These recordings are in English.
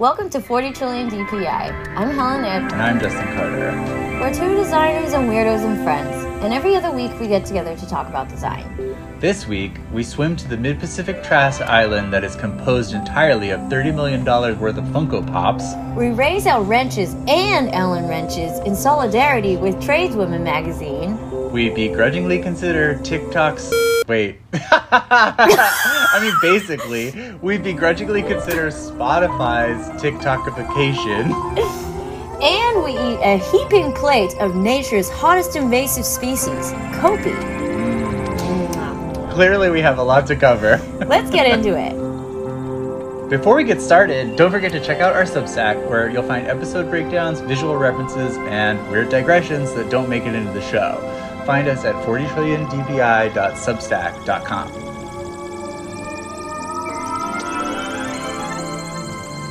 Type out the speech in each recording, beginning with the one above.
Welcome to 40 Trillion DPI. I'm Helen Ip. And I'm Justin Carter. We're two designers and weirdos and friends, and every other week we get together to talk about design. This week, we swim to the mid Pacific trash island that is composed entirely of $30 million worth of Funko Pops. We raise our wrenches and Allen wrenches in solidarity with Tradeswomen magazine. We begrudgingly consider TikTok's. Wait. I mean, basically, we begrudgingly consider Spotify's TikTokification. And we eat a heaping plate of nature's hottest invasive species, Copi. Clearly, we have a lot to cover. Let's get into it. Before we get started, don't forget to check out our Substack, where you'll find episode breakdowns, visual references, and weird digressions that don't make it into the show. Find us at 40trillionDPI.substack.com.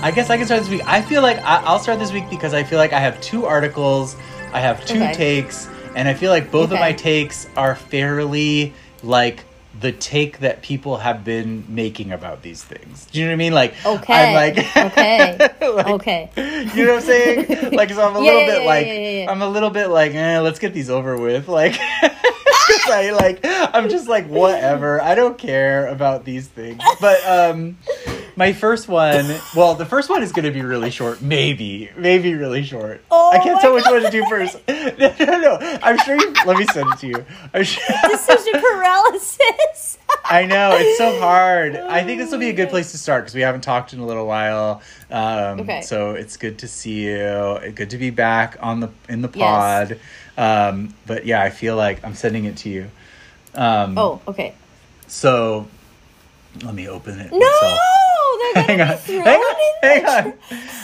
I guess I can start this week. I feel like I- I'll start this week because I feel like I have two articles, I have two Okay. takes, and I feel like both of my takes are fairly like the take that people have been making about these things. Do you know what I mean? Like, Okay. I'm like, Okay. like, Okay. You know what I'm saying? Like, so I'm a Yeah, little yeah, bit yeah, like. I'm a little bit like, eh, let's get these over with. Like, I like, I'm just like, whatever. I don't care about these things. But um, my first one, well, the first one is going to be really short. Maybe, maybe really short. Oh I can't tell which one to do first. No, no, no. I'm sure you. Let me send it to you. I'm sure. Decision paralysis. I know it's so hard. I think this will be a good place to start because we haven't talked in a little while. Um, Okay. So it's good to see you. Good to be back on the in the Yes. pod. Um, but yeah, I feel like I'm sending it to you. Um, Oh, okay. So let me open it. No, myself. Hang on, hang on, hang on.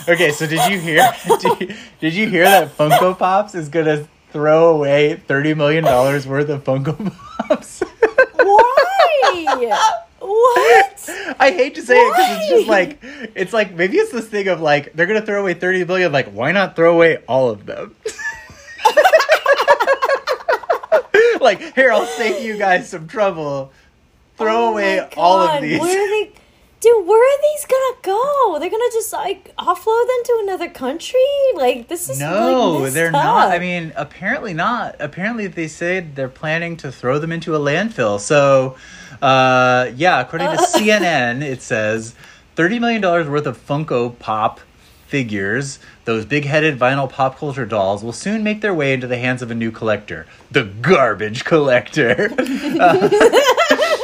Okay, so did you hear? Did you, did you hear that Funko Pops is gonna throw away thirty million dollars worth of Funko Pops? Why? what? I hate to say it because it's just like it's like maybe it's this thing of like they're gonna throw away thirty billion. Like why not throw away all of them? like here, I'll save you guys some trouble. Throw Oh away all of these. Where are they? Dude, where are these gonna go? They're gonna just like offload them to another country? Like this is No, like, they're not. I mean, apparently not. Apparently, they say they're planning to throw them into a landfill. So, uh, yeah, according to Uh. CNN, it says $30 million worth of Funko Pop figures, those big headed vinyl pop culture dolls, will soon make their way into the hands of a new collector the garbage collector. Uh,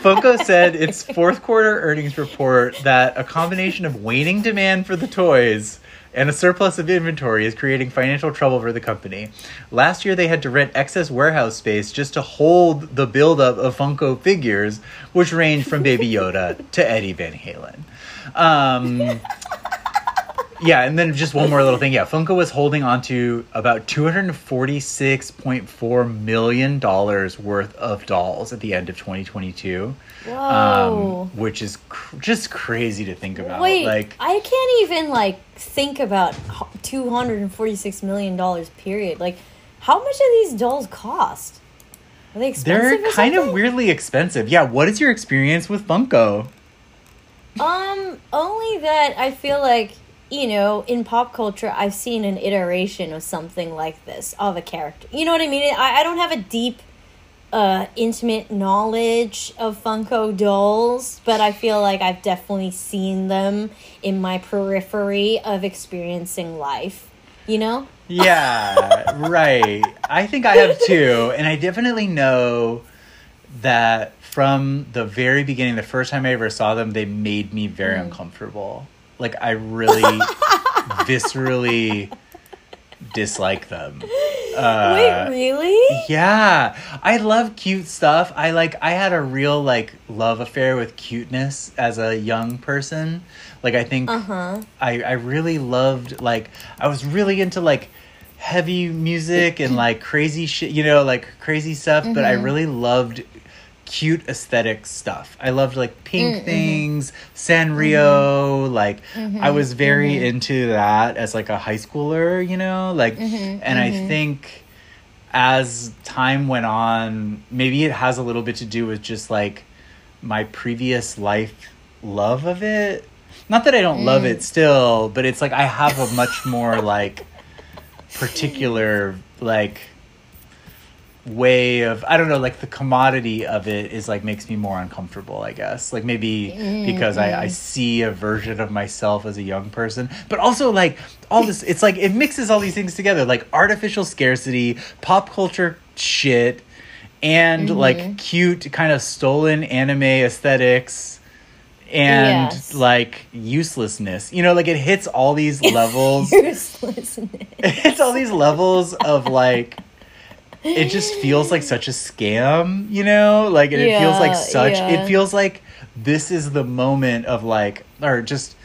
Funko said its fourth quarter earnings report that a combination of waning demand for the toys and a surplus of inventory is creating financial trouble for the company. Last year, they had to rent excess warehouse space just to hold the buildup of Funko figures, which range from Baby Yoda to Eddie Van Halen. Um, yeah, and then just one more little thing. Yeah, Funko was holding on to about $246.4 million worth of dolls at the end of 2022. Whoa. Um, which is cr- just crazy to think about. Wait, like, I can't even like think about two hundred and forty-six million dollars. Period. Like, how much do these dolls cost? Are they expensive? they're kind of weirdly expensive. Yeah, what is your experience with Funko? Um, only that I feel like you know in pop culture I've seen an iteration of something like this of a character. You know what I mean? I, I don't have a deep, uh, intimate knowledge of Funko dolls, but I feel like I've definitely seen them in my periphery of experiencing life. You know? Yeah, right. I think I have too, and I definitely know that from the very beginning, the first time I ever saw them, they made me very Mm. uncomfortable. Like I really viscerally dislike them. Uh, Wait, really? Yeah, I love cute stuff. I like I had a real like love affair with cuteness as a young person. Like I think Uh huh. I I really loved like I was really into like heavy music and like crazy shit, you know, like crazy stuff, but I really loved cute aesthetic stuff. I loved like pink mm-hmm. things, Sanrio, mm-hmm. like I mm-hmm. was very into that as like a high schooler, you know, like and I think as time went on, maybe it has a little bit to do with just like my previous life love of it. not that I don't love Mm. it still, but it's like I have a much more like particular like way of I don't know like the commodity of it is like makes me more uncomfortable I guess. Like maybe because I, I mm-hmm. see a version of myself as a young person. But also like all this it's like it mixes all these things together. Like artificial scarcity pop culture shit and mm-hmm. like cute kind of stolen anime aesthetics and Yes. like uselessness. You know like it hits all these levels. Uselessness. it's all these levels of like it just feels like such a scam you know like and it feels like such yeah. it feels like this is the moment of like or just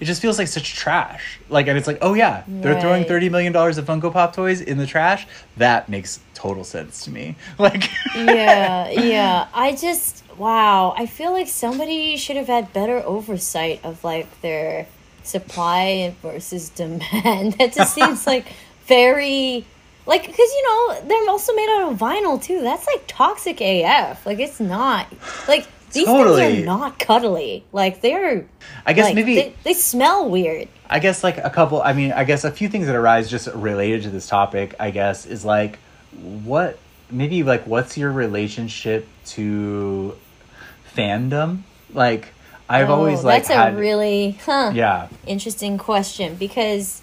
it just feels like such trash like and it's like oh yeah they're throwing 30 million dollars of funko pop toys in the trash that makes total sense to me like yeah, yeah. I just wow. I feel like somebody should have had better oversight of like their supply versus demand. That just seems like very like because you know they're also made out of vinyl too. That's like toxic AF. Like it's not like these Totally. things are not cuddly. Like they're. i guess like, maybe they, they smell weird. I guess like a couple. I mean, I guess a few things that arise just related to this topic. I guess is like what maybe like what's your relationship to fandom? Like I've oh, always Oh, like that's had a really huh. yeah interesting question because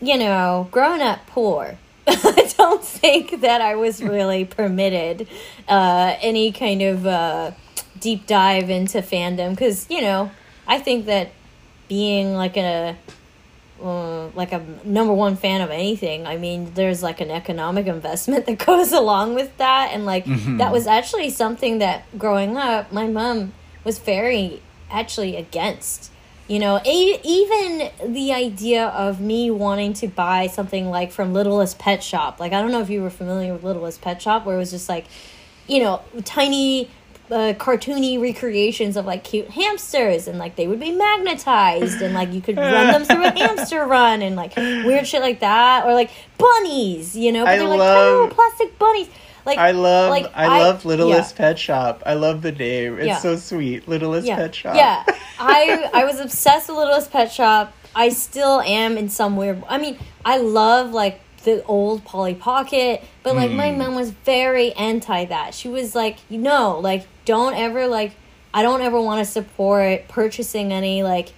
you know growing up poor i don't think that i was really permitted uh, any kind of uh, deep dive into fandom because you know i think that being like a uh, like a number one fan of anything i mean there's like an economic investment that goes along with that and like that was actually something that growing up my mom was very actually against you know a- even the idea of me wanting to buy something like from littlest pet shop. Like i don't know if you were familiar with littlest pet shop where it was just like you know tiny uh, cartoony recreations of like cute hamsters and like they would be magnetized and like you could run them through a hamster run and like weird shit like that or like bunnies you know? But I they're like love- tiny little plastic bunnies like I love like, I, love Littlest yeah. Pet Shop. I love the name. It's Yeah. so sweet. Littlest yeah. Pet Shop. Yeah, I I was obsessed with Littlest Pet Shop. I still am in some weird. I mean, I love like the old Polly Pocket, but like my Hmm. mom was very anti that. She was like, you know, like don't ever like I don't ever want to support purchasing any like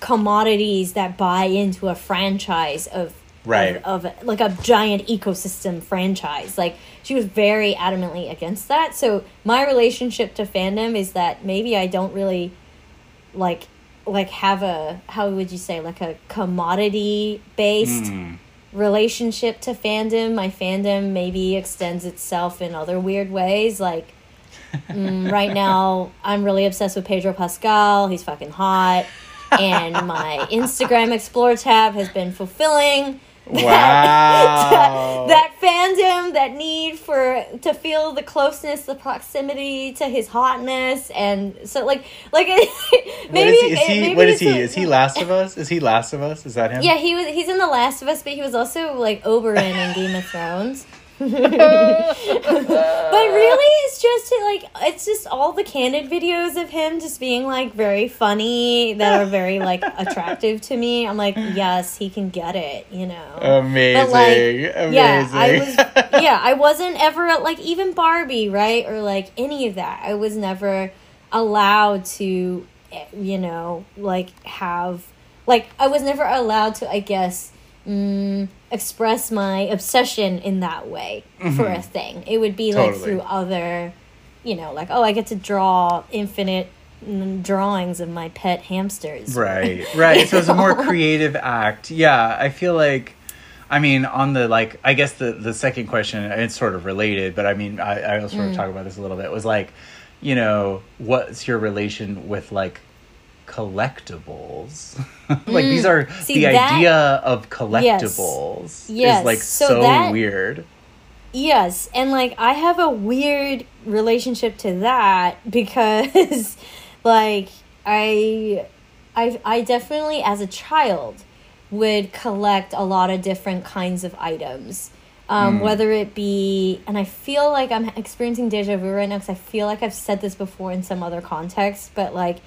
commodities that buy into a franchise of Right. of, of like a giant ecosystem franchise. Like she was very adamantly against that. So my relationship to fandom is that maybe I don't really like like have a how would you say like a commodity based Hmm. relationship to fandom. My fandom maybe extends itself in other weird ways like mm, right now I'm really obsessed with Pedro Pascal. He's fucking hot. and my Instagram Explore tab has been fulfilling Wow. that fandom, that need for to feel the closeness, the proximity to his hotness, and so like like maybe what is he? Is it- he maybe what is he? a- Is he Last of Us? Is he Last of Us? Is that him? Yeah, he was. He's in The Last of Us, but he was also like Oberyn in Game of Thrones. but really, it's just like it's just all the candid videos of him just being like very funny that are very like attractive to me. I'm like, yes, he can get it, you know. Amazing. But, like, Amazing. Yeah, I was. Yeah, I wasn't ever like even Barbie, right, or like any of that. I was never allowed to, you know, like have like I was never allowed to. I guess mm, express my obsession in that way for a thing. It would be like through other, you know, like oh, I get to draw infinite mm, drawings of my pet hamsters. Right, right. So it's a more creative act. Yeah, I feel like, I mean, on the like, I guess the the second question, it's sort of related, but I mean, I I will sort of talk about this a little bit. Was like, you know, what's your relation with like collectibles? like these are Mm. See, the that- idea of collectibles Yes, is like so so, that- weird. Yes, and like I have a weird relationship to that because like I I I definitely as a child would collect a lot of different kinds of items. Um, whether it be, and I feel like I'm experiencing deja vu right now because I feel like I've said this before in some other context, but like,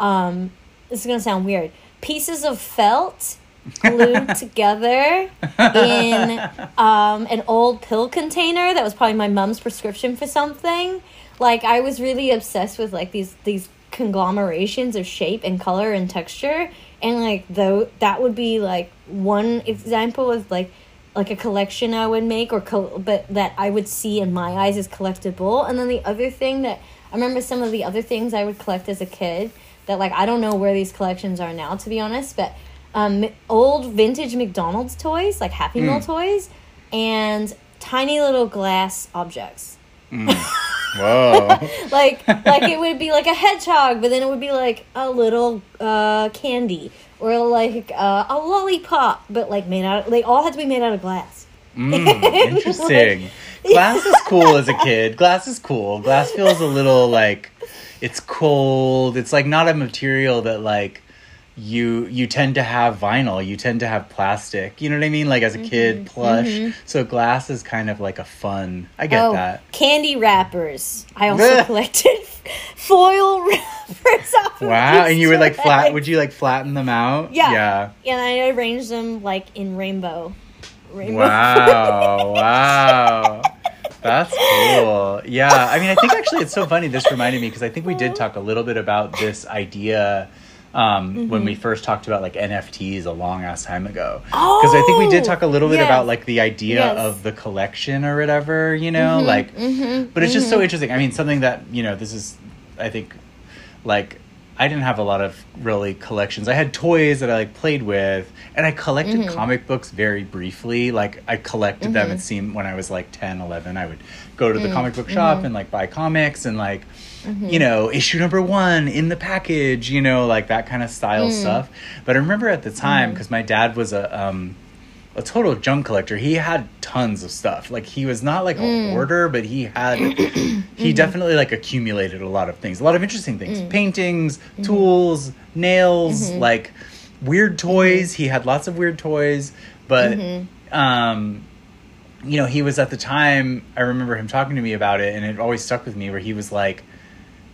um, this is gonna sound weird. Pieces of felt glued together in um, an old pill container that was probably my mom's prescription for something. Like I was really obsessed with like these these conglomerations of shape and color and texture, and like though that would be like one example of like like a collection I would make or col- but that I would see in my eyes as collectible. And then the other thing that I remember some of the other things I would collect as a kid that like I don't know where these collections are now to be honest, but um, old vintage McDonald's toys, like Happy Meal toys, and tiny little glass objects. Whoa. like like it would be like a hedgehog, but then it would be like a little uh, candy or like uh, a lollipop, but like made out. Of, they all had to be made out of glass. Mm, interesting. Glass is cool as a kid. Glass is cool. Glass feels a little like it's cold. It's like not a material that like you you tend to have vinyl. You tend to have plastic. You know what I mean? Like as a mm-hmm. kid, plush. Mm-hmm. So glass is kind of like a fun. I get oh, that. candy wrappers. I also collected foil wrappers. Off Wow, and you would like flat. Would you like flatten them out? Yeah. Yeah. And I arranged them like in rainbow. Rainbow. Wow. wow. That's cool. Yeah. I mean, I think actually it's so funny. This reminded me because I think we did talk a little bit about this idea um, when Mm-hmm. we first talked about like NFTs a long ass time ago. Because I think we did talk a little bit yes. about like the idea Yes. of the collection or whatever, you know? Mm-hmm, like, but it's just so interesting. I mean, something that, you know, this is, I think, like, I didn't have a lot of really collections. I had toys that I like played with, and I collected Mm-hmm. comic books very briefly. Like I collected them. It seemed when I was like 10, 11, I would go to the comic book shop mm-hmm. and like buy comics and like you know issue number one in the package. You know, like that kind of style Mm. stuff. But I remember at the Mm-hmm. time because my dad was a um, a total junk collector. He had tons of stuff. Like he was not like a Mm. hoarder, but he had Mm-hmm. he definitely like accumulated a lot of things, a lot of interesting things, Mm. paintings, Mm-hmm. tools, nails, like weird toys. He had lots of weird toys, but Mm-hmm. um you know, he was at the time I remember him talking to me about it and it always stuck with me where he was like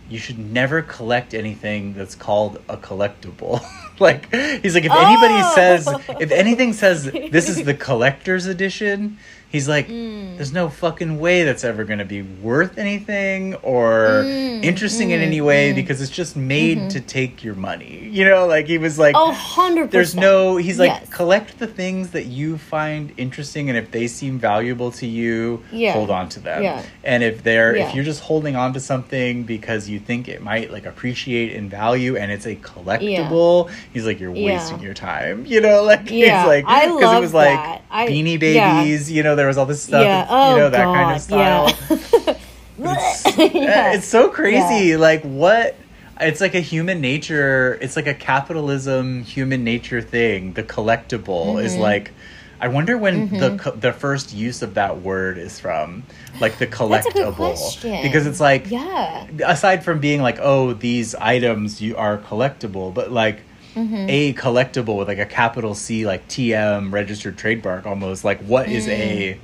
you should never collect anything that's called a collectible. like he's like if anybody Oh! says if anything says this is the collector's edition, he's like Mm. there's no fucking way that's ever going to be worth anything or Mm, interesting in any way because it's just made to take your money. You know, like he was like Oh, 100%. there's no he's like Yes. collect the things that you find interesting and if they seem valuable to you Yeah. hold on to them Yeah. and if they're Yeah. if you're just holding on to something because you think it might like appreciate in value and it's a collectible he's like you're wasting your time you know like Yeah, he's like I it was like. I- beanie babies you know there was all this stuff Yeah. you Oh, know that God. kind of style Yeah. yeah, it's so crazy. Yeah. Like what? It's like a human nature. It's like a capitalism human nature thing. The collectible is Mm-hmm. like. I wonder when the co- the first use of that word is from, like the collectible, That's a good question. because it's like yeah. aside from being like oh these items you are collectible, but like Mm-hmm. a collectible with like a capital C like TM registered trademark almost like what is Mm. a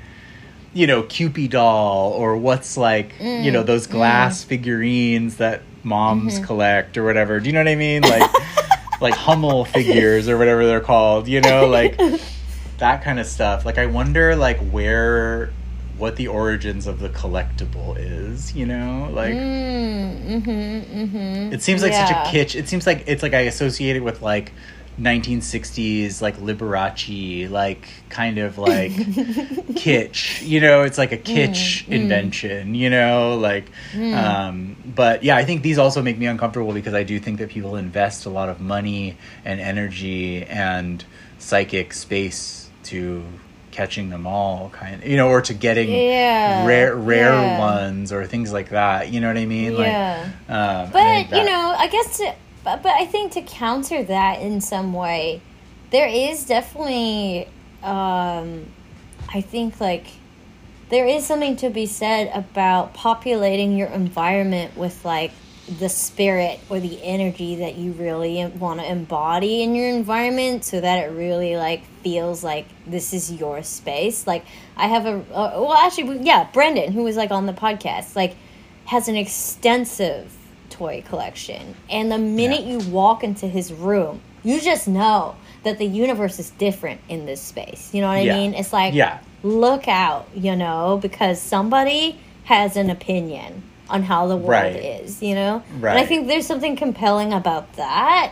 you know, Kewpie doll or what's like, you Mm, know, those glass figurines that moms Mm-hmm. collect or whatever. Do you know what I mean? Like like Hummel figures or whatever they're called, you know, like that kind of stuff. Like I wonder like where what the origins of the collectible is, you know? Like Mm, mm-hmm, mm-hmm. it seems like such a kitsch. It seems like it's like I associate it with like 1960s like Liberace, like kind of like kitsch. You know, it's like a kitsch invention. You know, like. Um, but yeah, I think these also make me uncomfortable because I do think that people invest a lot of money and energy and psychic space to catching them all kind of, you know or to getting Yeah, rare rare yeah. ones or things like that you know what i mean Yeah. like um, But think you know, I guess, to, but but I think to counter that in some way, there is definitely, um, I think like there is something to be said about populating your environment with like the spirit or the energy that you really want to embody in your environment so that it really like feels like this is your space like i have a uh, well actually yeah brendan who was like on the podcast like has an extensive toy collection. And the minute Yeah. you walk into his room, you just know that the universe is different in this space. You know what I Yeah. mean? It's like, Yeah. look out, you know, because somebody has an opinion on how the world Right. is, you know? And I think there's something compelling about that.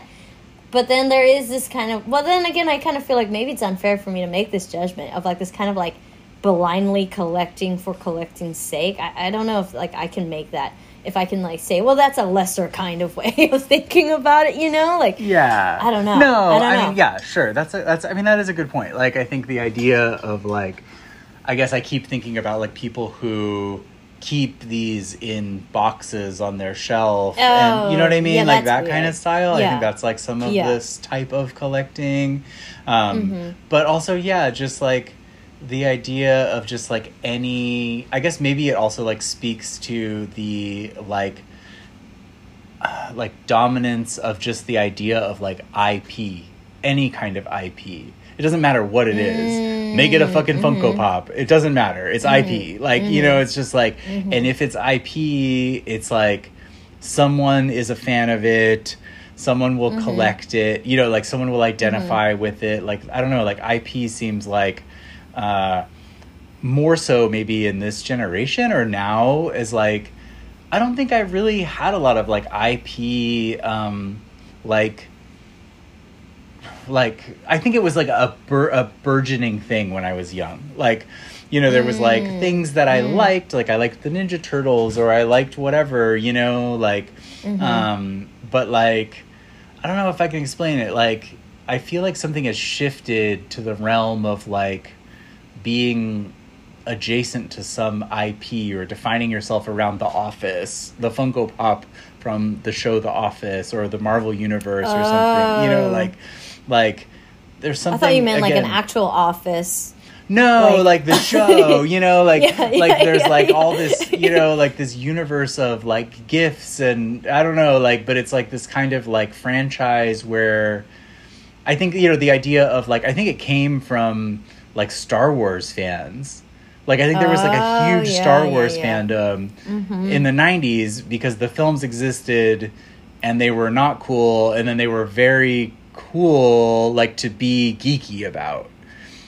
But then there is this kind of well then again I kind of feel like maybe it's unfair for me to make this judgment of like this kind of like blindly collecting for collecting's sake. I, I don't know if like I can make that if I can like say, well that's a lesser kind of way of thinking about it, you know? Like Yeah. I don't know. No, I don't know. mean, yeah, sure. That's a, that's. I mean, that is a good point. Like, I think the idea of like, I guess I keep thinking about like people who keep these in boxes on their shelf, and you know what I Oh, mean, yeah, like that kind of style. I think that's like some of Yeah. this type of collecting, um, Mm-hmm. but also yeah, just like the idea of just like any. I guess maybe it also like speaks to the like uh, like dominance of just the idea of like IP, any kind of IP. It doesn't matter what it is. Make it a mm, fucking Funko mm-hmm. Pop. It doesn't matter. It's IP. Mm-hmm. Like, you mm-hmm. know, it's just like and if it's IP, it's like someone is a fan of it, someone will collect it, you know, like someone will identify with it. Like I don't know, like IP seems like uh more so maybe in this generation or now is like I don't think I really had a lot of like IP um like like I think it was like a bur- a burgeoning thing when I was young. Like you know there was like mm. things that I mm. liked like I liked the Ninja Turtles or I liked whatever, you know, like mm-hmm. um but like I don't know if I can explain it. Like I feel like something has shifted to the realm of like being adjacent to some IP or defining yourself around The Office, the Funko Pop from the show The Office or the Marvel Universe or something. You know, Oh. like, like there's something. I thought you meant like an actual office. no, Like- like, the show, you know, like Yeah, like there's yeah, like yeah. all this, you know, like this universe of like gifts and I don't know, like but it's like this kind of like franchise where I think you know the idea of like I think it came from like Star Wars fans. Like I think there was like a Oh, huge yeah, Star Wars yeah. fandom Mm-hmm. in the 90s because the films existed and they were not cool and then they were very cool like to be geeky about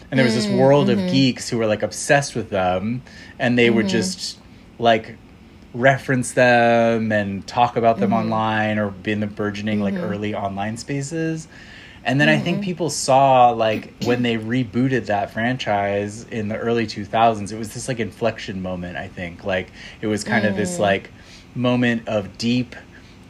and there was this world Mm-hmm. of geeks who were like obsessed with them and they would just like reference them and talk about them Mm-hmm. online or be in the burgeoning like early online spaces and then i Mm-hmm. think people saw like when they rebooted that franchise in the early 2000s it was this like inflection moment i think like it was kind of Mm. this like moment of deep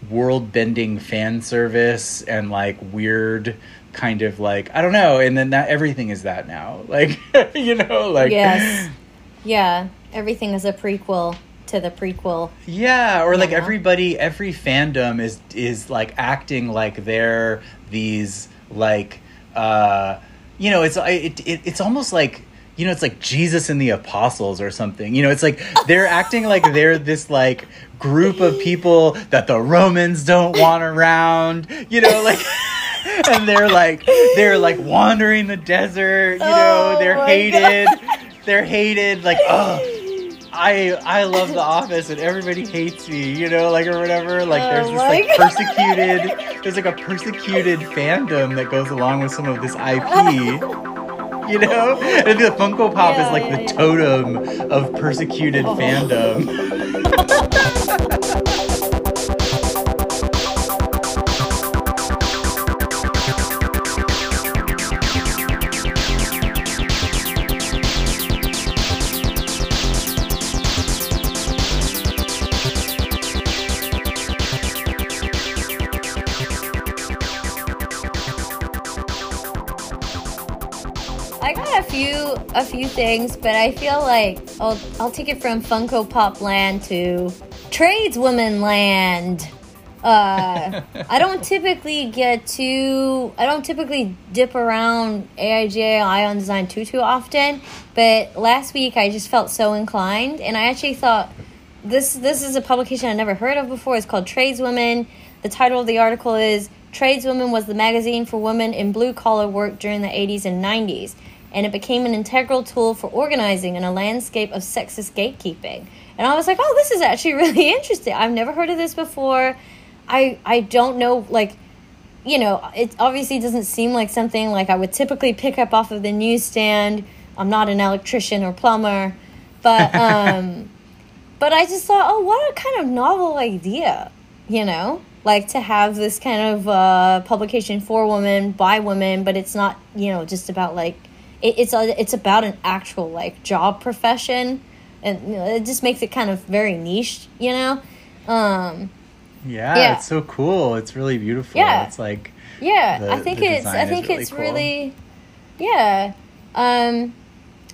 world bending fan service and like weird kind of like I don't know and then that everything is that now like you know like Yes. Yeah. Everything is a prequel to the prequel. yeah or like Yeah. everybody every fandom is is like acting like they're these like uh you know it's it, it it's almost like you know it's like Jesus and the apostles or something. You know it's like they're acting like they're this like group of people that the Romans don't want around. You know like and they're like they're like wandering the desert. You know Oh they're hated. They're hated. Like oh I I love The Office and everybody hates me, you know, like or whatever. Like there's Oh this like persecuted, there's like a persecuted fandom that goes along with some of this IP. You know, and the Funko Pop Yeah, is like yeah, the yeah. totem of persecuted Oh. fandom. a few things, but I feel like I'll I'll take it from Funko Pop land to tradeswoman land. Uh, I don't typically get too. I don't typically dip around AIGA Eye on Design too too often, but last week I just felt so inclined, and I actually thought this this is a publication I never heard of before. It's called Tradeswoman. The title of the article is Tradeswoman was the magazine for women in blue collar work during the 80s and 90s, and it became an integral tool for organizing in a landscape of sexist gatekeeping. And I was like, oh, this is actually really interesting. I've never heard of this before. I I don't know like you know, it obviously doesn't seem like something like I would typically pick up off of the newsstand. I'm not an electrician or plumber, but um but I just thought, oh, what a kind of novel idea, you know? Like to have this kind of uh, publication for women by women, but it's not, you know, just about like it, it's a, it's about an actual like job profession, and you know, it just makes it kind of very niche, you know. Um, Yeah, Yeah. it's so cool. It's really beautiful. Yeah. It's like yeah The- i think it's i think really it's cool. really yeah um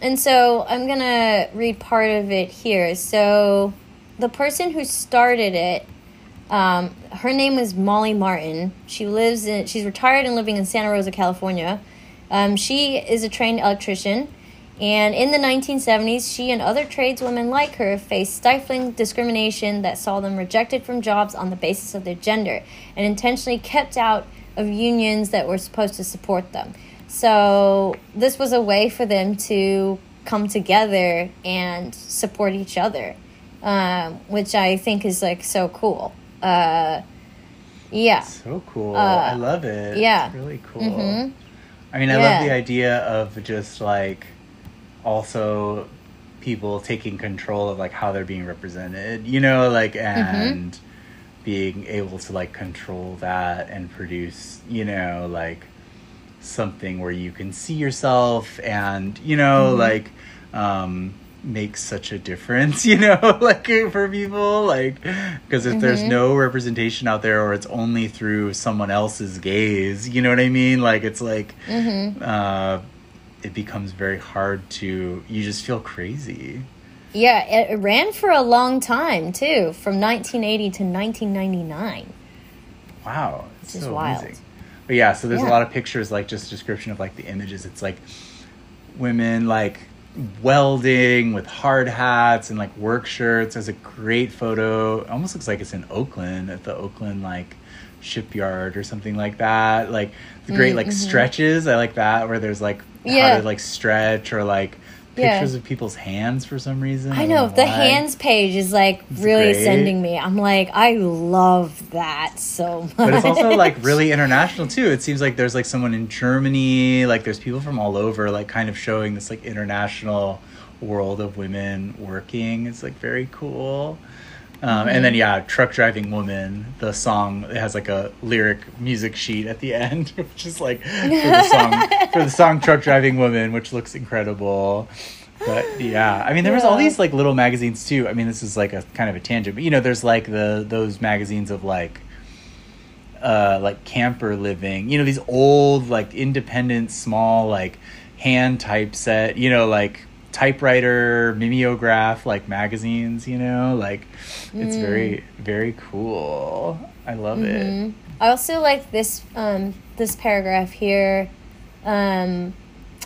and so i'm gonna read part of it here so the person who started it um her name is molly martin she lives in she's retired and living in santa rosa california um, she is a trained electrician and in the 1970s, she and other tradeswomen like her faced stifling discrimination that saw them rejected from jobs on the basis of their gender and intentionally kept out of unions that were supposed to support them. So, this was a way for them to come together and support each other, um, which I think is like so cool. Uh, yeah. so cool. Uh, I love it. yeah. It's really cool. Mhm. I mean, I Yeah. love the idea of just like also people taking control of like how they're being represented, you know, like and being able to like control that and produce, you know, like something where you can see yourself and, you know, like um makes such a difference, you know, like for people like because if there's no representation out there or it's only through someone else's gaze, you know what I mean? Like it's like Mm-hmm. uh it becomes very hard to you just feel crazy. Yeah, it, it ran for a long time too, from 1980 to 1999. Wow, it's is so wild. amazing. But yeah, so there's a lot of pictures, like just description of like the images. It's like women like welding with hard hats and like work shirts. There's a great photo. It almost looks like it's in Oakland at the Oakland like shipyard or something like that. Like the great like stretches. I like that where there's like how mm-hmm. Yeah. to like stretch or like Yeah. pictures of people's hands for some reason. I know the hands page is like really great. sending me. I'm like, I love that so much. but it's also like really international too. It seems like there's like someone in Germany, like there's people from all over, like kind of showing this like international world of women working. It's like very cool. Um, And then yeah, truck driving woman. The song it has like a lyric music sheet at the end, which is like for the song for the song truck driving woman, which looks incredible. But yeah, I mean, there was all these like little magazines too. I mean, this is like a kind of a tangent, but you know, there's like the those magazines of like uh like camper living you know these old like independent small like hand typeset you know like typewriter mimeograph like magazines you know like it's very very cool i love it I also like this um, this paragraph here, um,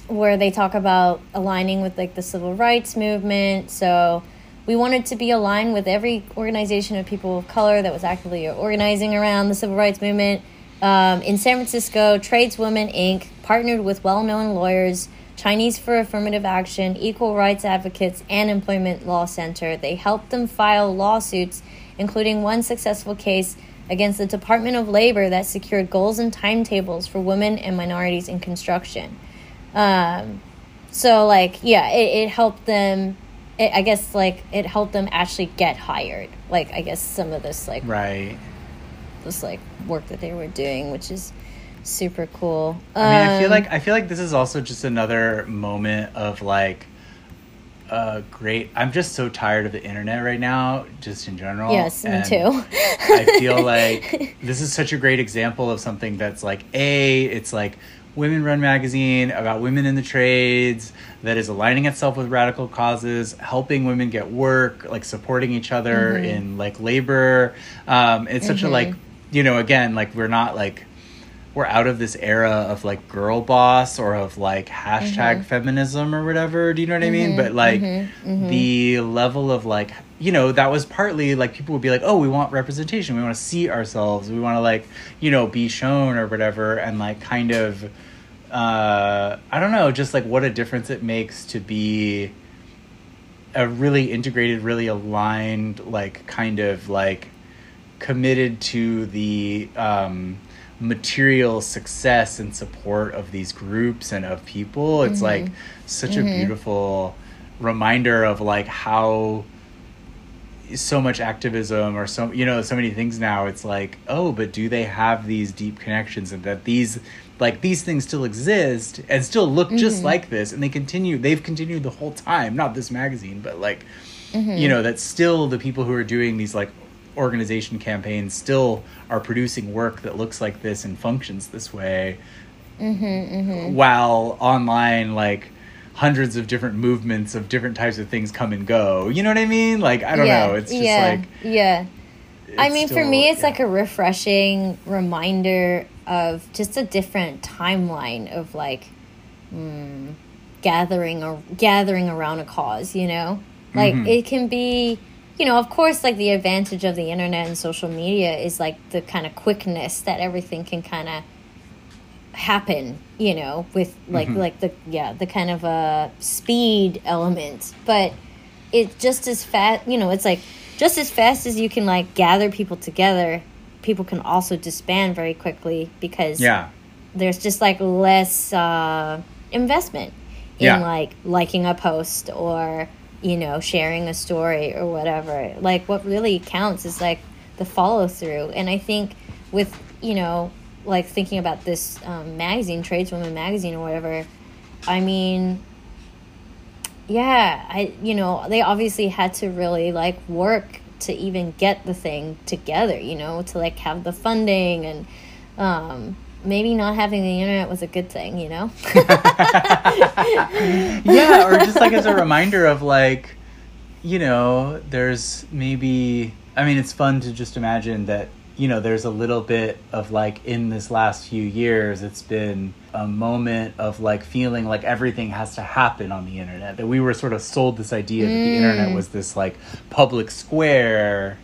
where they talk about aligning with like the civil rights movement. So we wanted to be aligned with every organization of people of color that was actively organizing around the civil rights movement. Um, in San Francisco, Tradeswomen Inc. partnered with well-known lawyers. Chinese for Affirmative Action, Equal Rights Advocates, and Employment Law Center. They helped them file lawsuits, including one successful case against the Department of Labor that secured goals and timetables for women and minorities in construction. Um, so, like, yeah, it, it helped them. It, I guess, like, it helped them actually get hired. Like, I guess some of this, like, right this, like, work that they were doing, which is super cool. I mean, I feel Um, like I feel like this is also just another moment of like uh great I'm just so tired of the internet right now, just in general. Yes, me too. I feel like this is such a great example of something that's like a it's like women run magazine about women in the trades that is aligning itself with radical causes helping women get work like supporting each other Mm-hmm. in like labor um it's such a like you know again like we're not like we're out of this era of like girl boss or of like hashtag Mm-hmm. feminism or whatever. Do you know what I mean? But like mm-hmm. the level of like, you know, that was partly like people would be like, oh, we want representation. We want to see ourselves. We want to like, you know, be shown or whatever. And like kind of, uh, I don't know, just like what a difference it makes to be a really integrated, really aligned, like kind of like committed to the um, material success and support of these groups and of people. It's mm-hmm. like such a mm-hmm. beautiful reminder of like how so much activism or so you know so many things now. It's like oh but do they have these deep connections and that these like these things still exist and still look just mm-hmm. like this? And they continue they've continued the whole time not this magazine but like you know that still the people who are doing these like organization campaigns still are producing work that looks like this and functions this way while online like hundreds of different movements of different types of things come and go you know what i mean like i don't know it's just yeah, like yeah. I mean, for me, it's yeah. like a refreshing reminder of just a different timeline of like mm, gathering or gathering around a cause. You know, like Mhm. it can be. You know, of course, like the advantage of the internet and social media is like the kind of quickness that everything can kind of happen. You know, with like Mhm. like the yeah the kind of uh speed element, but it's just as fast. You know, it's like just as fast as you can like gather people together. People can also disband very quickly because yeah there's just like less uh, investment in Yeah. like liking a post or you know sharing a story or whatever like what really counts is like the follow through and i think with you know like thinking about this um, magazine tradeswoman magazine or whatever i mean yeah i you know they obviously had to really like work to even get the thing together you know to like have the funding and um maybe not having the internet was a good thing you know yeah, or just like as a reminder of like, you know, there's maybe. I mean, it's fun to just imagine that you know there's a little bit of like in this last few years, it's been a moment of like feeling like everything has to happen on the internet. That we were sort of sold this idea that the internet mm. was this like public square.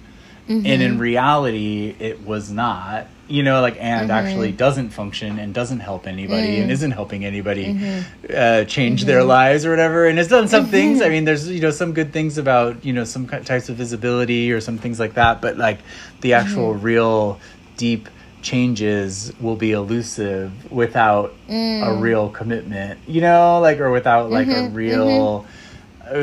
And in mm-hmm. reality, it was not. You know, like, and mm-hmm. actually doesn't function and doesn't help anybody and mm. isn't helping anybody mm-hmm. uh, change their lives or whatever. And it's done some things. I mean, there's, you know, some good things about, you know, some types of visibility or some things like that. But like the actual real deep changes will be elusive without a mm. real commitment, you know, like, or without like a real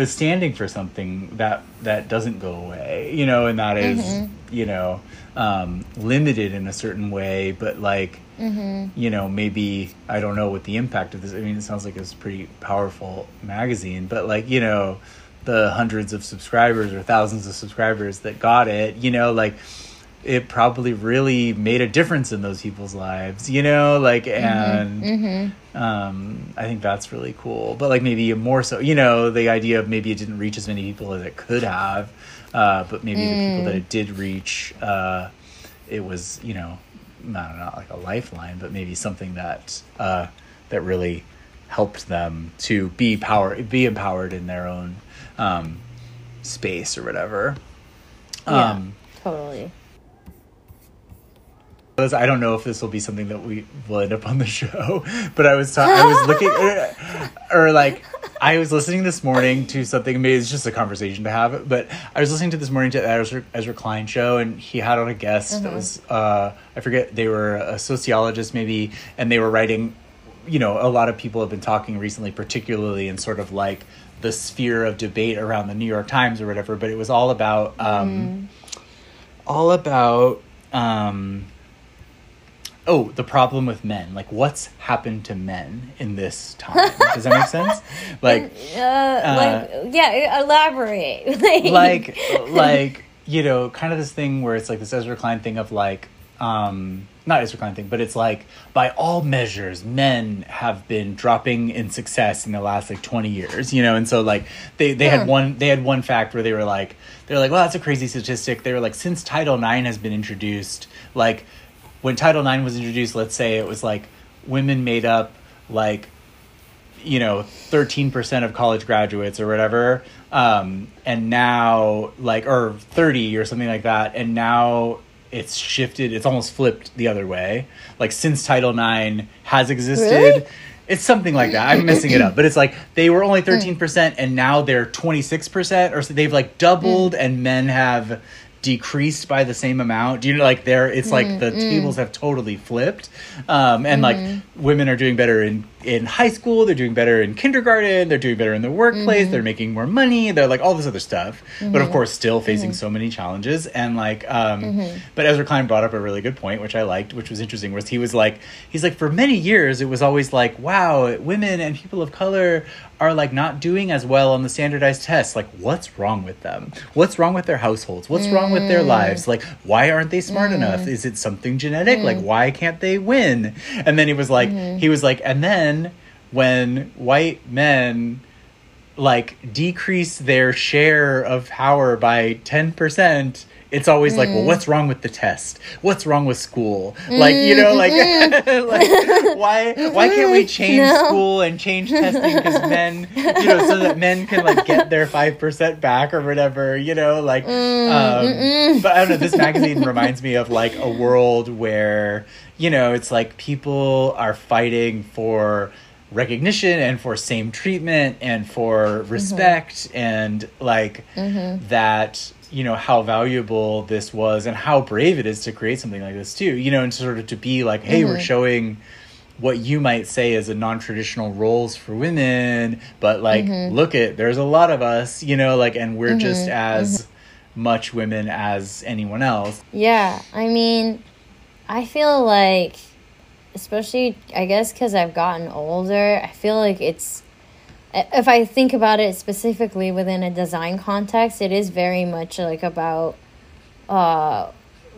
standing for something that that doesn't go away you know and that is, you know um, limited in a certain way but like you know maybe i don't know what the impact of this i mean it sounds like it's a pretty powerful magazine but like you know the hundreds of subscribers or thousands of subscribers that got it you know like it probably really made a difference in those people's lives you know like and um, I think that's really cool. But like maybe more so, you know, the idea of maybe it didn't reach as many people as it could have, uh, but maybe the people that it did reach, uh, it was, you know, not not like a lifeline, but maybe something that uh, that really helped them to be power, be empowered in their own um, space or whatever. Yeah. Um, totally I don't know if this will be something that we will end up on the show, but I was ta- I was looking or, like I was listening this morning to something. Maybe it's just a conversation to have, but I was listening to this morning to Ezra, Ezra Klein show, and he had on a guest that was uh, I forget they were a sociologist maybe, and they were writing. You know, a lot of people have been talking recently, particularly in sort of like the sphere of debate around the New York Times or whatever. But it was all about um, all about um, oh the problem with men. Like what's happened to men in this time? Does that make sense? Like uh, like yeah elaborate. Like like you know kind of this thing where it's like this ezra klein thing of like um not ezra klein thing but it's like by all measures men have been dropping in success in the last like 20 years you know? And so like they they had Hmm. one they had one fact where they were like they're like well that's a crazy statistic. They were like since title ix has been introduced like when title ix was introduced let's say it was like women made up like you know 13% of college graduates or whatever um, and now like or 30 or something like that and now it's shifted it's almost flipped the other way. Like since title ix has existed Really? it's something like that. I'm messing it up but it's like they were only 13% and now they're 26% or so they've like doubled and men have decreased by the same amount. Do you know like there it's like the tables have totally flipped. Um, and like women are doing better in in high school, they're doing better in kindergarten, they're doing better in the workplace, they're mm-hmm. making more money, they're like all this other stuff. Mm-hmm. But of course still facing mm-hmm. so many challenges and like um but Ezra Klein brought up a really good point which I liked, which was interesting was he was like he's like for many years it was always like wow, women and people of color are like not doing as well on the standardized tests. Like, what's wrong with them? What's wrong with their households? What's wrong with their mm. lives? Like, why aren't they smart mm. enough? Is it something genetic? Like, mm. why can't they win? And then he was like, he was like, and then when white men like decrease their share of power by 10% it's always like well mm. what's wrong with the test? What's wrong with school? Like you know like, mm-hmm. like why why can't we change No. school and change testing because men you know so that men can like get their 5% back or whatever you know like mm, um, but i don't know this magazine reminds me of like a world where you know it's like people are fighting for recognition and for same treatment and for mm-hmm. respect and like mm-hmm. that you know how valuable this was and how brave it is to create something like this too you know and sort of to be like hey we're mm-hmm. showing what you might say is a non-traditional roles for women but like look at there's a lot of us you know like and we're just as much women as anyone else. Yeah, I mean, I feel like, especially, I guess, because I've gotten older, I feel like it's, if I think about it specifically within a design context, it is very much like about, uh,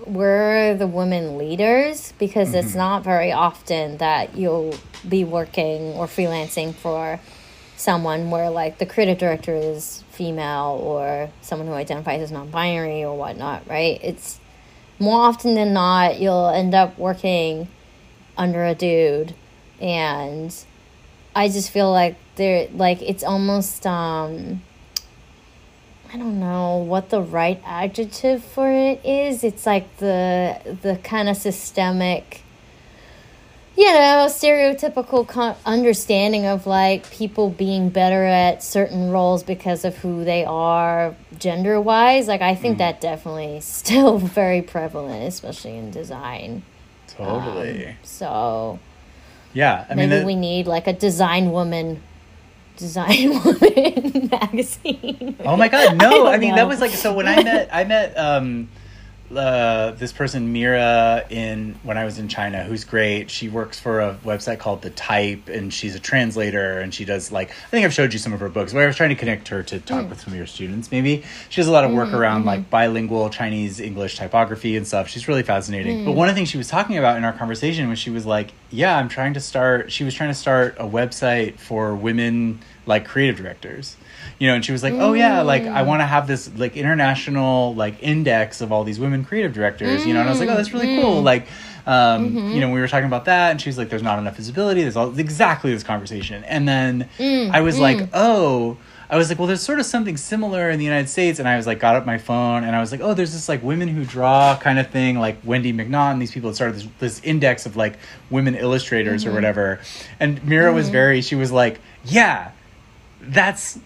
we're the women leaders because it's not very often that you'll be working or freelancing for someone where like the creative director is female or someone who identifies as non-binary or whatnot right? It's more often than not you'll end up working under a dude and i just feel like there like it's almost um i don't know what the right adjective for it is it's like the the kind of systemic you know, stereotypical con- understanding of like people being better at certain roles because of who they are gender wise. Like, I think that definitely still very prevalent, especially in design. Totally So yeah i mean maybe that- we need like a design woman, design woman magazine. Oh my god, no! don't I, mean, that was like so when I met I met um uh, this person Mira in when I was in China, who's great. She works for a website called The Type, and she's a translator. And she does like I think I've showed you some of her books. But I was trying to connect her to talk hmm. with some of your students. Maybe she does a lot of work hmm, around hmm. like bilingual Chinese English typography and stuff. She's really fascinating. But one of the things she was talking about in our conversation was she was like, "Yeah, I'm trying to start." She was trying to start a website for women like creative directors you know and she was like oh yeah like i mm. want to have this like international like index of all these women creative directors you know and i was like oh that's really cool mm. like um, mm-hmm. you know we were talking about that and she was like there's not enough visibility there's all exactly this conversation and then mm, i was like oh I was like, well, there's sort of something similar in the United States, and I was like, got up my phone, and I was like, oh, there's this like women who draw kind of thing, like Wendy MacNaughton. These people had started this, this index of like women illustrators or mm-hmm. whatever, and Mira was very, she was like, yeah, that's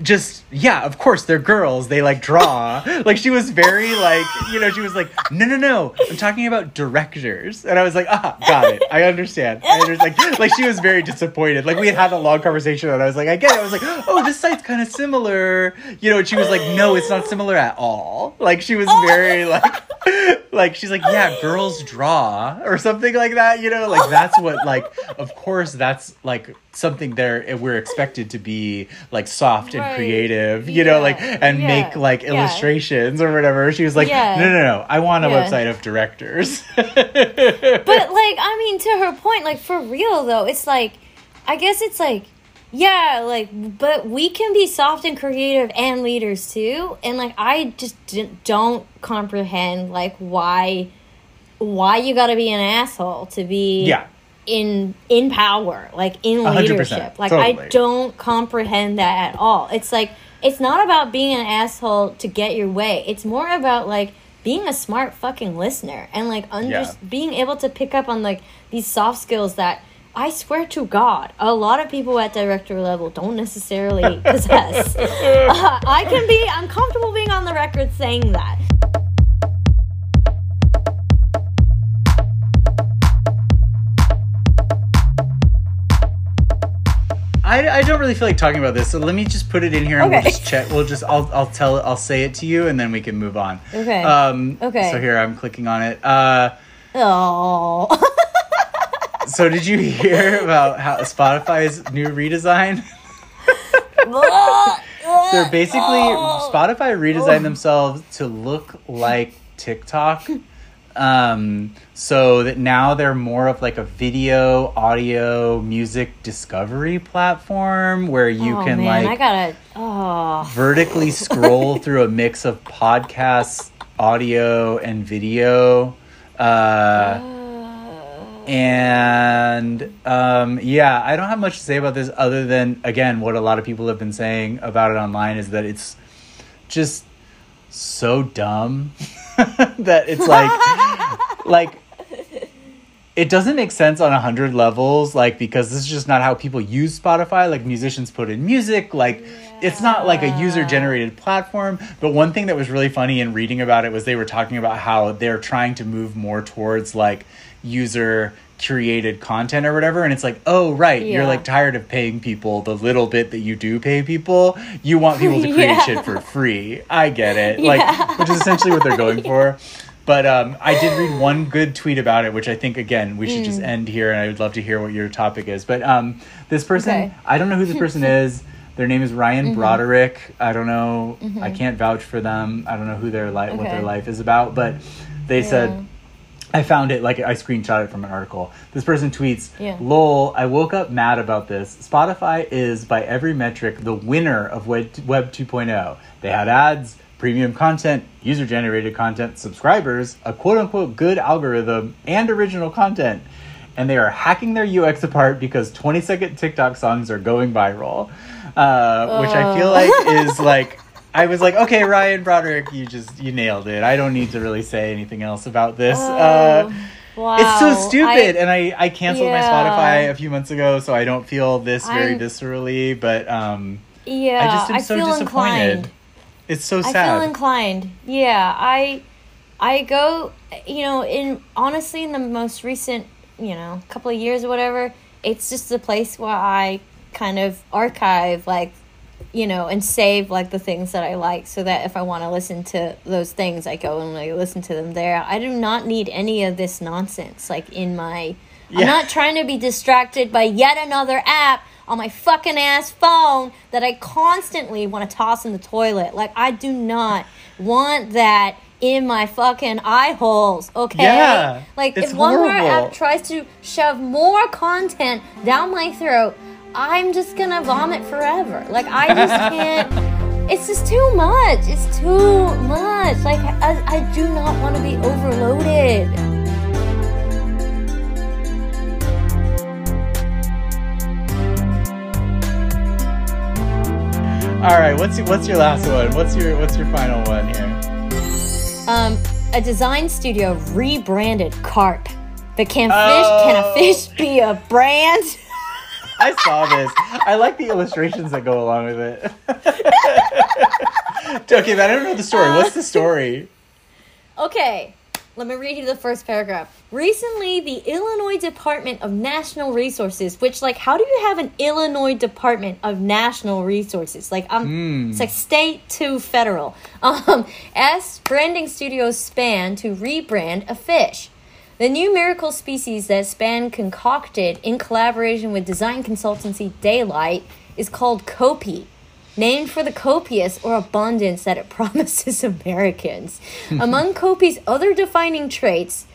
just yeah of course they're girls they like draw. Like she was very like you know she was like no no no i'm talking about directors. And i was like ah got it. I understand. I understand. like like she was very disappointed. Like we had had a long conversation and i was like i get it. I was like oh this site's kind of similar. You know and she was like no it's not similar at all. Like she was very like like she's like yeah girls draw or something like that you know? Like that's what like of course that's like something there we're expected to be like soft and. Creative you know like and Yeah. make like Yeah. illustrations or whatever she was like Yeah. no no no i want a Yeah. website of directors but like i mean to her point like for real though it's like i guess it's like yeah like but we can be soft and creative and leaders too and like i just don't comprehend like why why you gotta be an asshole to be yeah in in power like in leadership like i don't comprehend that at all it's like it's not about being an asshole to get your way it's more about like being a smart fucking listener and like under Yeah. being able to pick up on like these soft skills that I swear to God, a lot of people at director level don't necessarily possess. Uh, I can be, I'm comfortable being on the record saying that. I, I don't really feel like talking about this, so let me just put it in here and we'll just check. We'll just I'll I'll tell I'll say it to you and then we can move on. Okay. Um, Okay. So here I'm clicking on it. Uh, Oh. so did you hear about how Spotify's new redesign? They're basically Oh. Spotify redesigned themselves to look like TikTok. Um, so that now they're more of like a video, audio, music discovery platform where you oh, can man, like I gotta. Oh. vertically scroll through a mix of podcasts, audio, and video. Uh, and um, yeah, I don't have much to say about this other than, again, what a lot of people have been saying about it online is that it's just so dumb that it's like, like, it doesn't make sense on a hundred levels, like because this is just not how people use Spotify. Like musicians put in music, like it's not like a user generated platform. But one thing that was really funny in reading about it was they were talking about how they're trying to move more towards like user created content or whatever and it's like oh right you're like tired of paying people the little bit that you do pay people you want people to create Yeah. shit for free i get it Yeah. like which is essentially what they're going for but um, I did read one good tweet about it, which I think again we should just Mm. end here, and I would love to hear what your topic is. But um, this person, Okay. Mm-hmm. I don't know who the person is. Their name is Ryan Broderick. I don't know. I can't vouch for them. I don't know who their life, what their life is about. But they Yeah. said, I found it like I screenshot it from an article. This person tweets, Yeah. "Lol, I woke up mad about this. Spotify is by every metric the winner of Web Web 2.0. They had ads, premium content, user generated content, subscribers, a quote unquote good algorithm, and original content." And they are hacking their UX apart because 20 second TikTok songs are going viral. Uh, which I feel Oh. like is like I was like, okay, Ryan Broderick, you just you nailed it. I don't need to really say anything else about this. uh, Oh, wow. it's so stupid, I- and I I canceled my Spotify a few months ago, so I don't feel this very I'm- viscerally. But um, yeah, I just am so feel disappointed. inclined. It's so sad. I feel inclined. Yeah, I I go, you know, in honestly in the most recent, you know, couple of years or whatever, it's just a place where I kind of archive like you know, and save like the things that I like so that if I want to listen to those things, I go and I listen to them there. I do not need any of this nonsense like in my Yeah. I'm not trying to be distracted by yet another app on my fucking ass phone that I constantly want to toss in the toilet. Like I do not want that in my fucking eye holes, okay? Yeah, like if one more app tries to shove more content down my throat, I'm just gonna vomit forever. Like I just can't. It's just too much. It's too much. Like I, I do not want to be overloaded. All right, what's your, what's your last one? What's your what's your final one here? Um, a design studio rebranded Carp. But can fish? Oh. Can a fish be a brand? I saw this. I like the illustrations that go along with it. okay, but I don't know the story. What's the story? Okay, let me read you the first paragraph. Recently, the Illinois Department of National Resources, which, like, how do you have an Illinois Department of National Resources? Like, um, it's like state to federal. Um, asked branding studios Span to rebrand a fish. The new miracle species that Span concocted in collaboration with design consultancy Daylight is called Copi named for the copious or abundance that it promises Americans. Among Copi's other defining traits,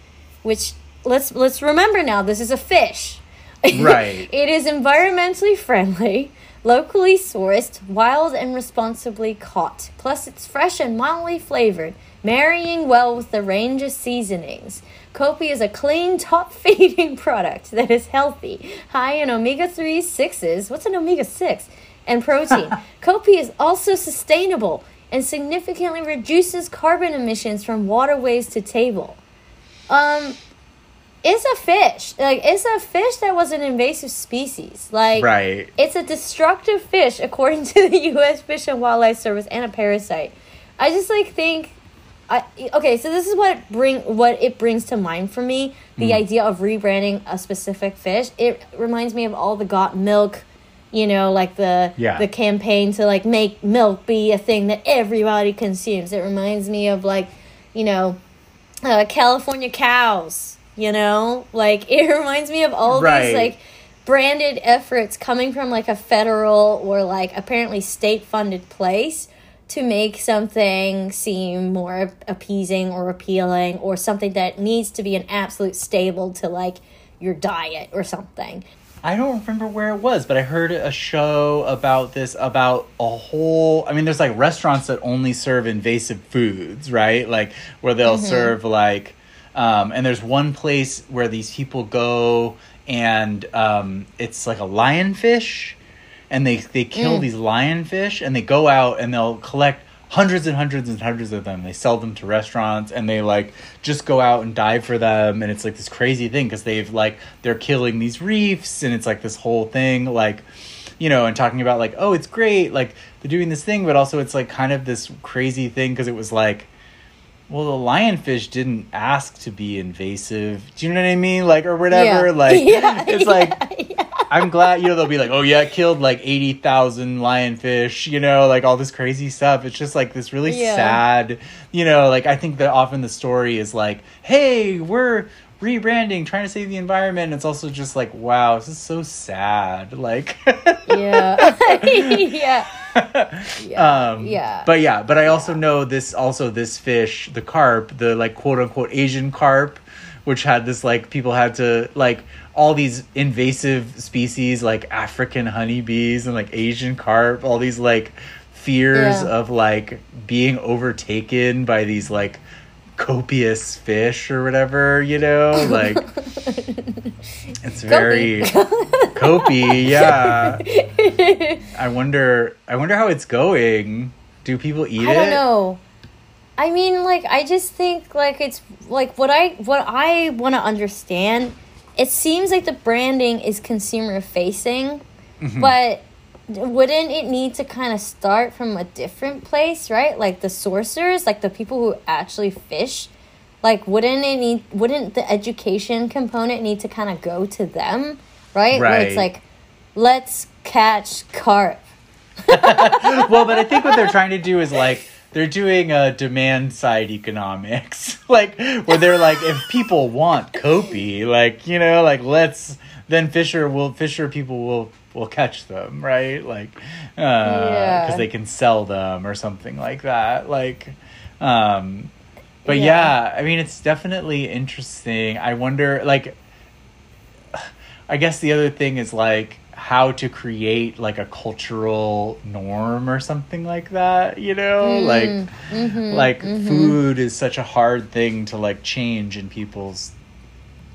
which let's let's remember now, this is a fish. Right. it is environmentally friendly, locally sourced, wild and responsibly caught. Plus it's fresh and mildly flavored, marrying well with the range of seasonings. Copi is a clean, top feeding product that is healthy, high in omega 3 6s. What's an omega 6? And protein. Copi is also sustainable and significantly reduces carbon emissions from waterways to table. Um, it's a fish. Like it's a fish that was an invasive species. Like Right. it's a destructive fish according to the U.S. Fish and Wildlife Service and a parasite. I just like think. I, okay, so this is what bring what it brings to mind for me. The idea of rebranding a specific fish. It reminds me of all the got milk, you know, like the Yeah. the campaign to like make milk be a thing that everybody consumes. It reminds me of like, you know, uh, California cows. You know, like it reminds me of all Right. these like branded efforts coming from like a federal or like apparently state funded place to make something seem more appeasing or appealing or something that needs to be an absolute staple to like your diet or something. I don't remember where it was, but I heard a show about this about a whole. I mean, there's like restaurants that only serve invasive foods, right? Like where they'll serve like, um, and there's one place where these people go and um, it's like a lionfish, and they they kill mm. these lionfish and they go out and they'll collect hundreds and hundreds and hundreds of them. They sell them to restaurants and they like just go out and dive for them and it's like this crazy thing because they've like they're killing these reefs and it's like this whole thing like you know and talking about like oh it's great like they're doing this thing but also it's like kind of this crazy thing because it was like well the lionfish didn't ask to be invasive do you know what i mean like or whatever Yeah. like Yeah, it's yeah, like I'm glad, you know, they'll be like, oh yeah, it killed like 80,000 lionfish, you know, like all this crazy stuff. It's just like this really Yeah. sad, you know, like I think that often the story is like, hey, we're rebranding, trying to save the environment. It's also just like, wow, this is so sad. Like, Yeah. yeah. Yeah. um, yeah. But yeah, but I also know this, also this fish, the carp, the like quote unquote Asian carp, which had this like people had to like all these invasive species like African honeybees and like Asian carp, all these like fears Yeah. of like being overtaken by these like copious fish or whatever, you know, like it's very copy, yeah. I wonder I wonder how it's going. Do people eat I it? I don't know. I mean, like, I just think like it's like what I what I want to understand. It seems like the branding is consumer facing, Mm-hmm. but wouldn't it need to kind of start from a different place, right? Like the sourcers, like the people who actually fish. Like, wouldn't it need? Wouldn't the education component need to kind of go to them, right? right. Where it's like, let's catch carp. well, but I think what they're trying to do is like they're doing a demand side economics, like where they're like, if people want Copi, like you know, like let's then Fisher will Fisher people will will catch them, right? Like, because Yeah. they can sell them or something like that, like. um but yeah. Yeah. I mean, it's definitely interesting. I wonder, like, I guess the other thing is like how to create like a cultural norm or something like that, you know? Mm-hmm. like mm-hmm. like mm-hmm. food is such a hard thing to like change in people's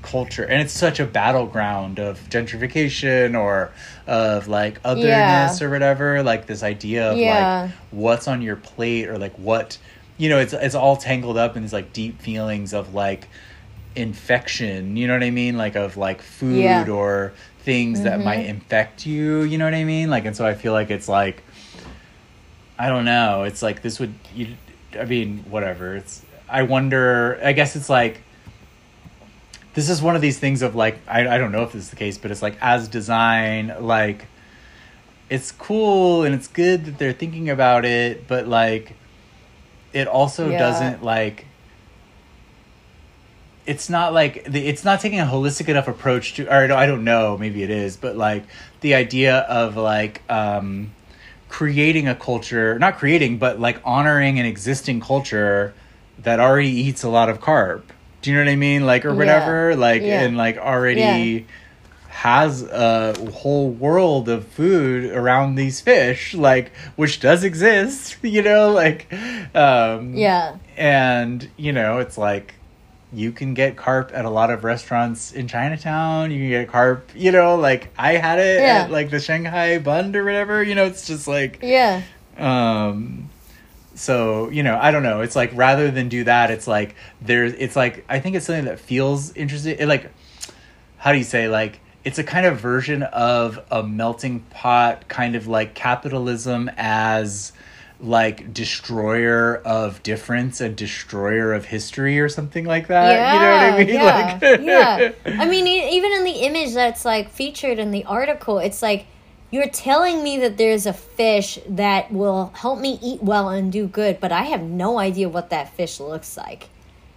culture and it's such a battleground of gentrification or of like otherness or whatever like this idea of Yeah. like what's on your plate or like what you know it's it's all tangled up in these like deep feelings of like infection you know what i mean like of like food Yeah. or things that might mm-hmm. infect you you know what i mean like and so i feel like it's like i don't know it's like this would you i mean whatever it's i wonder i guess it's like this is one of these things of like I, I don't know if this is the case but it's like as design like it's cool and it's good that they're thinking about it but like it also Yeah. doesn't like it's not like the, it's not taking a holistic enough approach to or I don't know maybe it is but like the idea of like um creating a culture not creating but like honoring an existing culture that already eats a lot of carb do you know what i mean like or Yeah. whatever like Yeah. and like already Yeah. has a whole world of food around these fish like which does exist you know like um Yeah. and you know it's like you can get carp at a lot of restaurants in Chinatown. You can get carp, you know, like I had it Yeah. at like the Shanghai Bund or whatever. You know, it's just like Yeah. um so you know i don't know it's like rather than do that it's like there's it's like i think it's something that feels interesting it like how do you say like it's a kind of version of a melting pot kind of like capitalism as like destroyer of difference and destroyer of history or something like that you know what i mean Yeah, like yeah. I mean, even in the image that's like featured in the article, it's like you're telling me that there's a fish that will help me eat well and do good, but I have no idea what that fish looks like.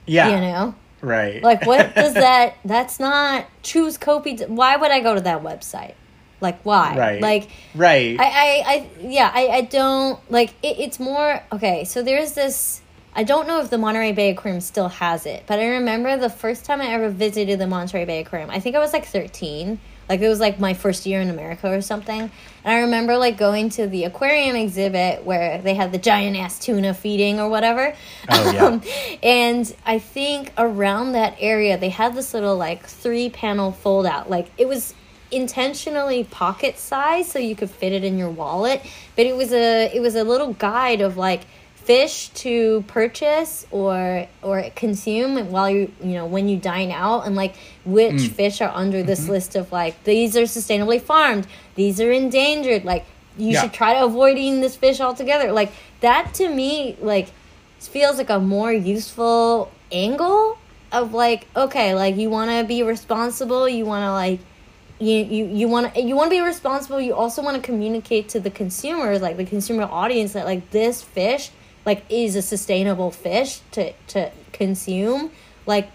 Yeah. You know? Right. Like, what does that? That's not choose Copi. Why would I go to that website? Like, why? Right. Like, right. I, I, I yeah, I, I don't like it, it's more okay. So there's this. I don't know if the Monterey Bay Aquarium still has it, but I remember the first time I ever visited the Monterey Bay Aquarium. I think I was like 13. Like it was like my first year in America or something. And I remember like going to the aquarium exhibit where they had the giant ass tuna feeding or whatever. Oh, yeah. Um, and I think around that area they had this little like three panel fold out. Like it was intentionally pocket size so you could fit it in your wallet, but it was a it was a little guide of like fish to purchase or or consume while you you know when you dine out and like which mm. fish are under this mm-hmm. list of like these are sustainably farmed these are endangered like you Yeah. should try to avoid eating this fish altogether. Like that to me like feels like a more useful angle of like okay like you want to be responsible you want to like you you you want to you want to be responsible you also want to communicate to the consumers like the consumer audience that like this fish like is a sustainable fish to to consume. Like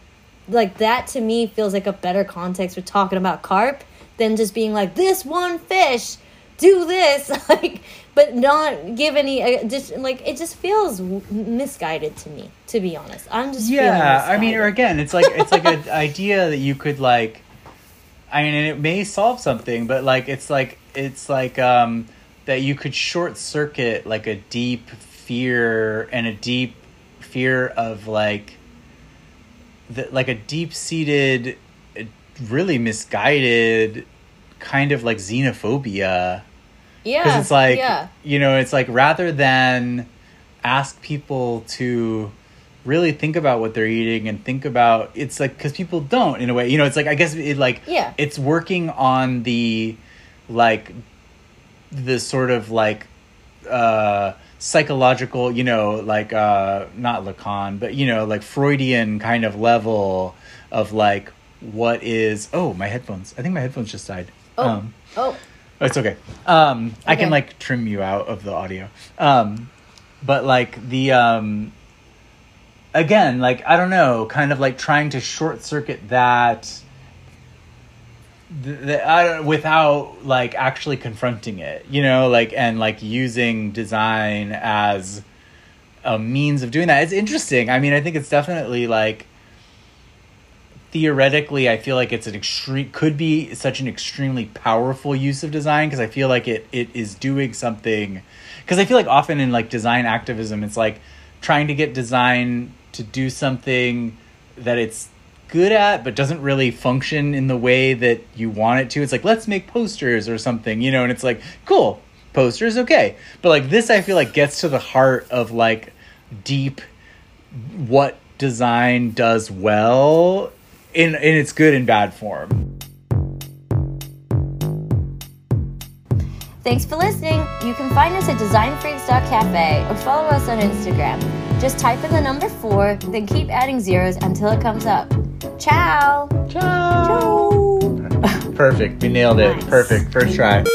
like that to me feels like a better context for talking about carp than just being like this one fish do this. Like but not give any uh, just like it just feels w- misguided to me to be honest. I'm just yeah i mean or again it's like it's like an idea that you could like i mean and it may solve something but like it's like it's like um that you could short circuit like a deep fear and a deep fear of like the, like a deep seated really misguided kind of like xenophobia. Yeah because it's like yeah. you know it's like rather than ask people to really think about what they're eating and think about it's like because people don't in a way you know it's like i guess it like Yeah. it's working on the like the sort of like uh psychological you know like uh not lacan but you know like freudian kind of level of like what is oh my headphones i think my headphones just died oh um oh Oh, It's okay. Um, I can like trim you out of the audio. Um, but like the um, again, like I don't know, kind of like trying to short circuit that. th- th- I don't, without like actually confronting it, you know, like and like using design as a means of doing that. It's interesting. I mean, I think it's definitely like theoretically i feel like it's an extreme could be such an extremely powerful use of design because i feel like it it is doing something because i feel like often in like design activism it's like trying to get design to do something that it's good at but doesn't really function in the way that you want it to it's like let's make posters or something you know and it's like cool posters okay but like this i feel like gets to the heart of like deep what design does well in in its good and bad form. Thanks for listening. You can find us at designfreaks.cafe or follow us on Instagram. Just type in the number four, then keep adding zeros until it comes up. Ciao! Ciao. Ciao! Perfect. We nailed it. Nice. Perfect. First try.